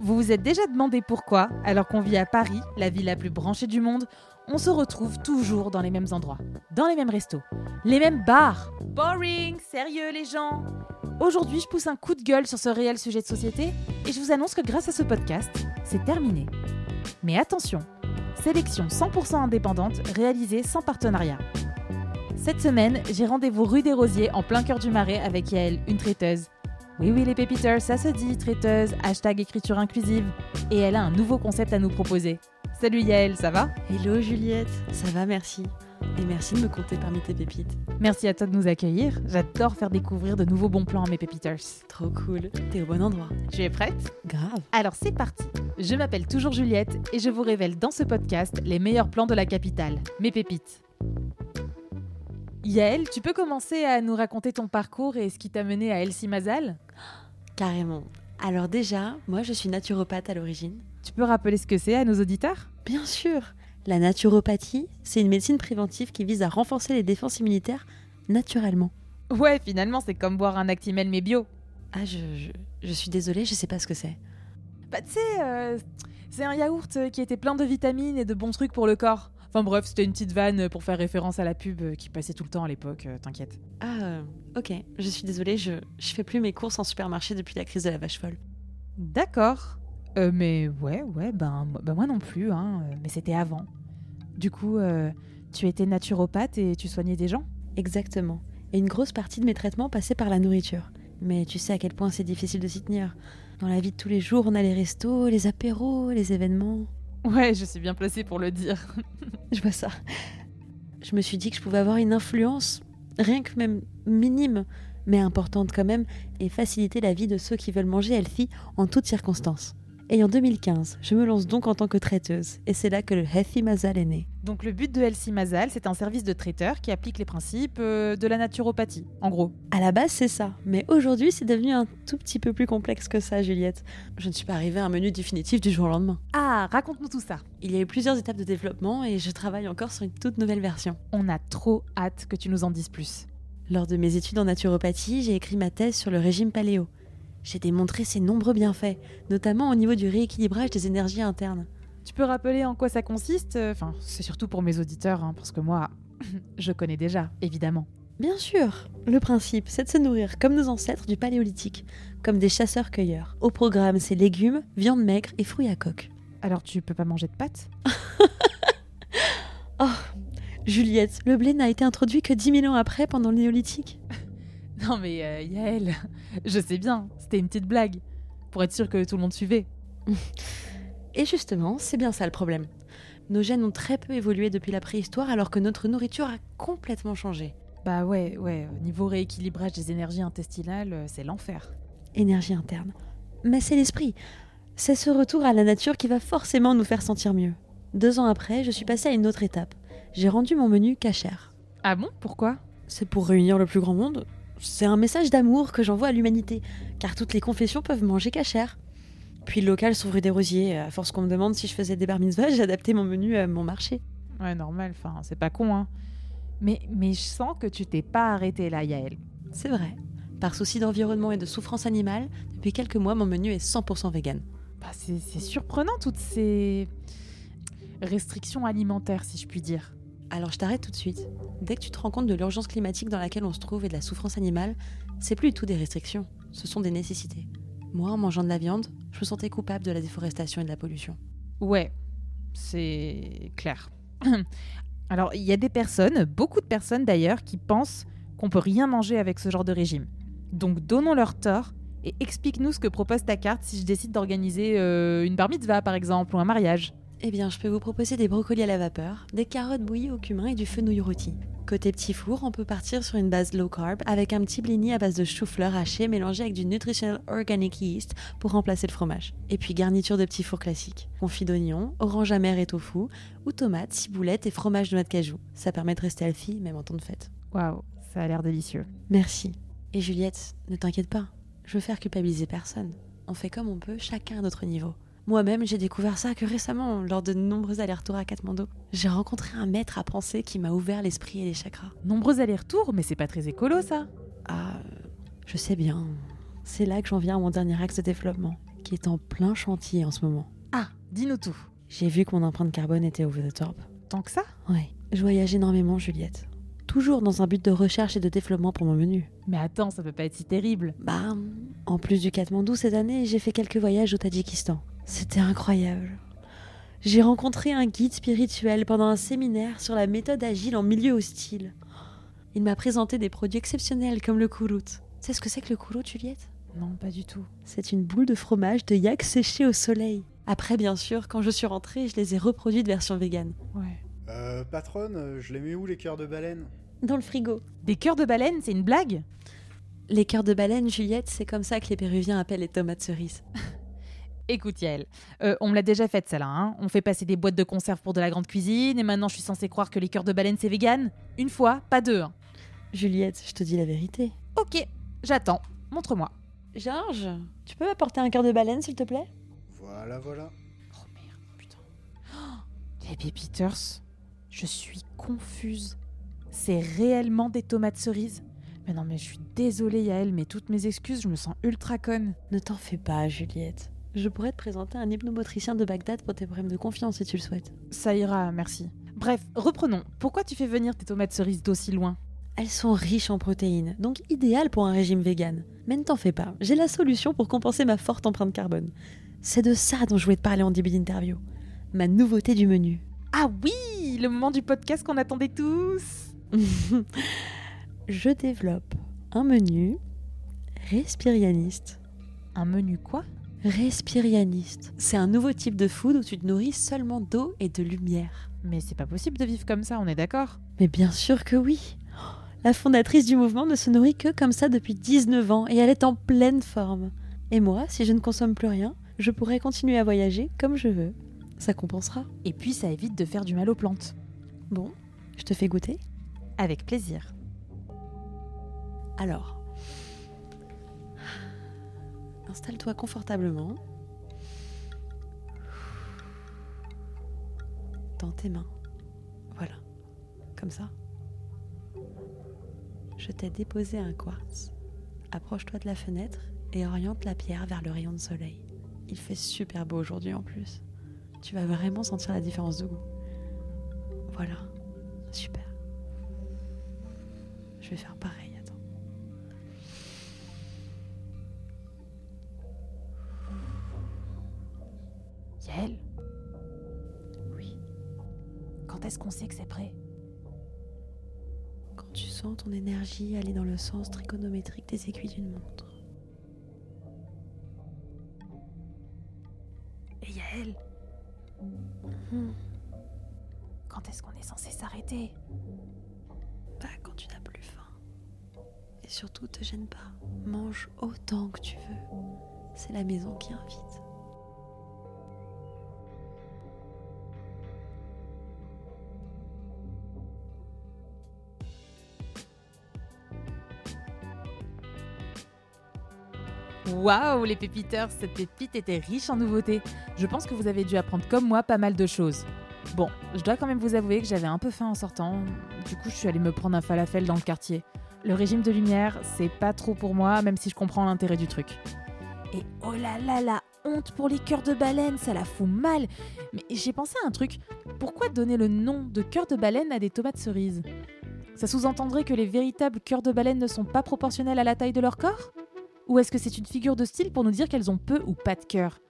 Vous vous êtes déjà demandé pourquoi, alors qu'on vit à Paris, la ville la plus branchée du monde, on se retrouve toujours dans les mêmes endroits, dans les mêmes restos, les mêmes bars. Boring, sérieux les gens. Aujourd'hui, je pousse un coup de gueule sur ce réel sujet de société et je vous annonce que grâce à ce podcast, c'est terminé. Mais attention, sélection 100% indépendante réalisée sans partenariat. Cette semaine, j'ai rendez-vous rue des Rosiers en plein cœur du Marais avec Yael, une traiteuse. Oui, oui, les pépiteurs, ça se dit, traiteuse, hashtag écriture inclusive. Et elle a un nouveau concept à nous proposer. Salut Yael, ça va? Hello Juliette, ça va, merci. Et merci de me compter parmi tes pépites. Merci à toi de nous accueillir. J'adore faire découvrir de nouveaux bons plans à mes pépiteurs. Trop cool, t'es au bon endroit. Tu es prête? Grave. Alors c'est parti. Je m'appelle toujours Juliette et je vous révèle dans ce podcast les meilleurs plans de la capitale, mes pépites. Yael, tu peux commencer à nous raconter ton parcours et ce qui t'a mené à Elsie Mazal? Carrément. Alors déjà, moi je suis naturopathe à l'origine. Tu peux rappeler ce que c'est à nos auditeurs? Bien sûr La naturopathie, c'est une médecine préventive qui vise à renforcer les défenses immunitaires naturellement. Ouais, finalement, c'est comme boire un Actimel mais bio. Ah, je, je, je suis désolée, je sais pas ce que c'est. Bah, tu sais, euh, c'est un yaourt qui était plein de vitamines et de bons trucs pour le corps. Enfin bref, c'était une petite vanne pour faire référence à la pub qui passait tout le temps à l'époque, euh, t'inquiète. Ah, ok, je suis désolée, je, je fais plus mes courses en supermarché depuis la crise de la vache folle. D'accord. Euh, mais ouais, ouais, ben, ben moi non plus, hein, euh, mais c'était avant. Du coup, euh, tu étais naturopathe et tu soignais des gens? Exactement. Et une grosse partie de mes traitements passait par la nourriture. Mais tu sais à quel point c'est difficile de s'y tenir. Dans la vie de tous les jours, on a les restos, les apéros, les événements. Ouais, je suis bien placée pour le dire. Je vois ça. Je me suis dit que je pouvais avoir une influence, rien que même minime, mais importante quand même, et faciliter la vie de ceux qui veulent manger healthy en toutes circonstances. Et en 2015, je me lance donc en tant que traiteuse, et c'est là que le Healthy Mazal est né. Donc le but de Elsie Mazal, c'est un service de traiteur qui applique les principes euh, de la naturopathie, en gros. À la base, c'est ça, mais aujourd'hui, c'est devenu un tout petit peu plus complexe que ça, Juliette. Je ne suis pas arrivée à un menu définitif du jour au lendemain. Ah, raconte-nous tout ça. Il y a eu plusieurs étapes de développement, et je travaille encore sur une toute nouvelle version. On a trop hâte que tu nous en dises plus. Lors de mes études en naturopathie, j'ai écrit ma thèse sur le régime paléo. J'ai démontré ses nombreux bienfaits, notamment au niveau du rééquilibrage des énergies internes. Tu peux rappeler en quoi ça consiste Enfin, c'est surtout pour mes auditeurs, hein, parce que moi, je connais déjà, évidemment. Bien sûr, le principe, c'est de se nourrir comme nos ancêtres du paléolithique, comme des chasseurs-cueilleurs. Au programme, c'est légumes, viande maigre et fruits à coque. Alors tu peux pas manger de pâtes? Oh, Juliette, le blé n'a été introduit que 10 000 ans après, pendant le néolithique. Non mais euh, Yael, je sais bien, c'était une petite blague, pour être sûr que tout le monde suivait. Et justement, c'est bien ça le problème. Nos gènes ont très peu évolué depuis la préhistoire alors que notre nourriture a complètement changé. Bah ouais, ouais, au niveau rééquilibrage des énergies intestinales, euh, c'est l'enfer. Énergie interne. Mais c'est l'esprit. C'est ce retour à la nature qui va forcément nous faire sentir mieux. Deux ans après, je suis passée à une autre étape. J'ai rendu mon menu cachère. Ah bon? Pourquoi? C'est pour réunir le plus grand monde. C'est un message d'amour que j'envoie à l'humanité, car toutes les confessions peuvent manger cachère. Puis le local s'ouvre des rosiers. À force qu'on me demande si je faisais des bar mitzvahs, j'ai adapté mon menu à mon marché. Ouais, normal, enfin, c'est pas con, hein. Mais, mais je sens que tu t'es pas arrêté là, Yael. C'est vrai. Par souci d'environnement et de souffrance animale, depuis quelques mois, mon menu est 100% vegan. Bah, c'est surprenant toutes ces restrictions alimentaires, si je puis dire. Alors je t'arrête tout de suite. Dès que tu te rends compte de l'urgence climatique dans laquelle on se trouve et de la souffrance animale, c'est plus du tout des restrictions, ce sont des nécessités. Moi, en mangeant de la viande, je me sentais coupable de la déforestation et de la pollution. Ouais, c'est clair. Alors, il y a des personnes, beaucoup de personnes d'ailleurs, qui pensent qu'on peut rien manger avec ce genre de régime. Donc, donnons leur tort et explique-nous ce que propose ta carte si je décide d'organiser euh, une bar mitzvah, par exemple, ou un mariage. Eh bien, je peux vous proposer des brocolis à la vapeur, des carottes bouillies au cumin et du fenouil rôti. Côté petit four, on peut partir sur une base low carb avec un petit blini à base de chou-fleur haché mélangé avec du nutritional organic yeast pour remplacer le fromage. Et puis garniture de petits fours classiques. Confit d'oignons, orange amer et tofu, ou tomates, ciboulette et fromage de noix de cajou. Ça permet de rester healthy même en temps de fête. Waouh, ça a l'air délicieux. Merci. Et Juliette, ne t'inquiète pas, je veux faire culpabiliser personne. On fait comme on peut, chacun à notre niveau. Moi-même, j'ai découvert ça que récemment, lors de nombreux allers-retours à Katmandou. J'ai rencontré un maître à penser qui m'a ouvert l'esprit et les chakras. Nombreux allers-retours, mais c'est pas très écolo ça. Ah, je sais bien. C'est là que j'en viens à mon dernier axe de développement. qui est en plein chantier en ce moment. Ah, dis-nous tout. J'ai vu que mon empreinte carbone était over the top. Tant que ça? Ouais. Je voyage énormément, Juliette. Toujours dans un but de recherche et de développement pour mon menu. Mais attends, ça peut pas être si terrible. Bah, en plus du Katmandou cette année, j'ai fait quelques voyages au Tadjikistan. C'était incroyable. J'ai rencontré un guide spirituel pendant un séminaire sur la méthode agile en milieu hostile. Il m'a présenté des produits exceptionnels comme le kourout. Tu sais ce que c'est que le kourout, Juliette? Non, pas du tout. C'est une boule de fromage de yak séché au soleil. Après, bien sûr, quand je suis rentrée, je les ai reproduites version vegan. Ouais. Euh, patronne, je les mets où les cœurs de baleine? Dans le frigo. Des cœurs de baleine, c'est une blague? Les cœurs de baleine, Juliette, c'est comme ça que les Péruviens appellent les tomates cerises. Écoute Yael, euh, on me l'a déjà faite celle-là. Hein. On fait passer des boîtes de conserve pour de la grande cuisine et maintenant je suis censée croire que les cœurs de baleine c'est vegan Une fois, pas deux. hein. Juliette, je te dis la vérité. Ok, j'attends. Montre-moi. Georges, tu peux m'apporter un cœur de baleine, s'il te plaît? Voilà, voilà. Oh merde, putain. Oh, les Pépiters, je suis confuse. C'est réellement des tomates cerises? Mais non, mais je suis désolée, Yael, mais toutes mes excuses, je me sens ultra conne. Ne t'en fais pas, Juliette. Je pourrais te présenter un hypnomotricien de Bagdad pour tes problèmes de confiance si tu le souhaites. Ça ira, merci. Bref, reprenons. Pourquoi tu fais venir tes tomates cerises d'aussi loin? Elles sont riches en protéines, donc idéales pour un régime vegan. Mais ne t'en fais pas, j'ai la solution pour compenser ma forte empreinte carbone. C'est de ça dont je voulais te parler en début d'interview. Ma nouveauté du menu. Ah oui, le moment du podcast qu'on attendait tous. je développe un menu respirianiste. Un menu quoi? Respirianiste. C'est un nouveau type de food où tu te nourris seulement d'eau et de lumière. Mais c'est pas possible de vivre comme ça, on est d'accord Mais bien sûr que oui. La fondatrice du mouvement ne se nourrit que comme ça depuis 19 ans et elle est en pleine forme. Et moi, si je ne consomme plus rien, je pourrais continuer à voyager comme je veux. Ça compensera. Et puis ça évite de faire du mal aux plantes. Bon, je te fais goûter Avec plaisir. Alors, installe-toi confortablement dans tes mains. Voilà, comme ça. Je t'ai déposé un quartz. Approche-toi de la fenêtre et oriente la pierre vers le rayon de soleil. Il fait super beau aujourd'hui en plus. Tu vas vraiment sentir la différence de goût. Voilà, super. Je vais faire pareil, Yael, Oui. quand est-ce qu'on sait que c'est prêt? Quand tu sens ton énergie aller dans le sens trigonométrique des aiguilles d'une montre. Et Yael, Hmm. quand est-ce qu'on est censé s'arrêter? Bah, quand tu n'as plus faim. Et surtout, te gêne pas. Mange autant que tu veux. C'est la maison qui invite. Waouh, les pépiteurs, cette pépite était riche en nouveautés. Je pense que vous avez dû apprendre comme moi pas mal de choses. Bon, je dois quand même vous avouer que j'avais un peu faim en sortant. Du coup, je suis allée me prendre un falafel dans le quartier. Le régime de lumière, c'est pas trop pour moi, même si je comprends l'intérêt du truc. Et oh là là, la honte pour les cœurs de baleine, ça la fout mal. Mais j'ai pensé à un truc. Pourquoi donner le nom de cœur de baleine à des tomates cerises? Ça sous-entendrait que les véritables cœurs de baleine ne sont pas proportionnels à la taille de leur corps? Ou est-ce que c'est une figure de style pour nous dire qu'elles ont peu ou pas de cœur?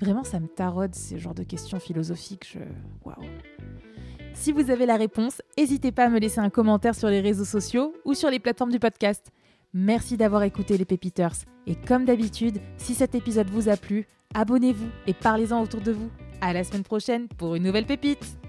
Vraiment, ça me taraude ces genres de questions philosophiques. Je... Waouh. Si vous avez la réponse, n'hésitez pas à me laisser un commentaire sur les réseaux sociaux ou sur les plateformes du podcast. Merci d'avoir écouté les Pépiteurs. Et comme d'habitude, si cet épisode vous a plu, abonnez-vous et parlez-en autour de vous. À la semaine prochaine pour une nouvelle pépite.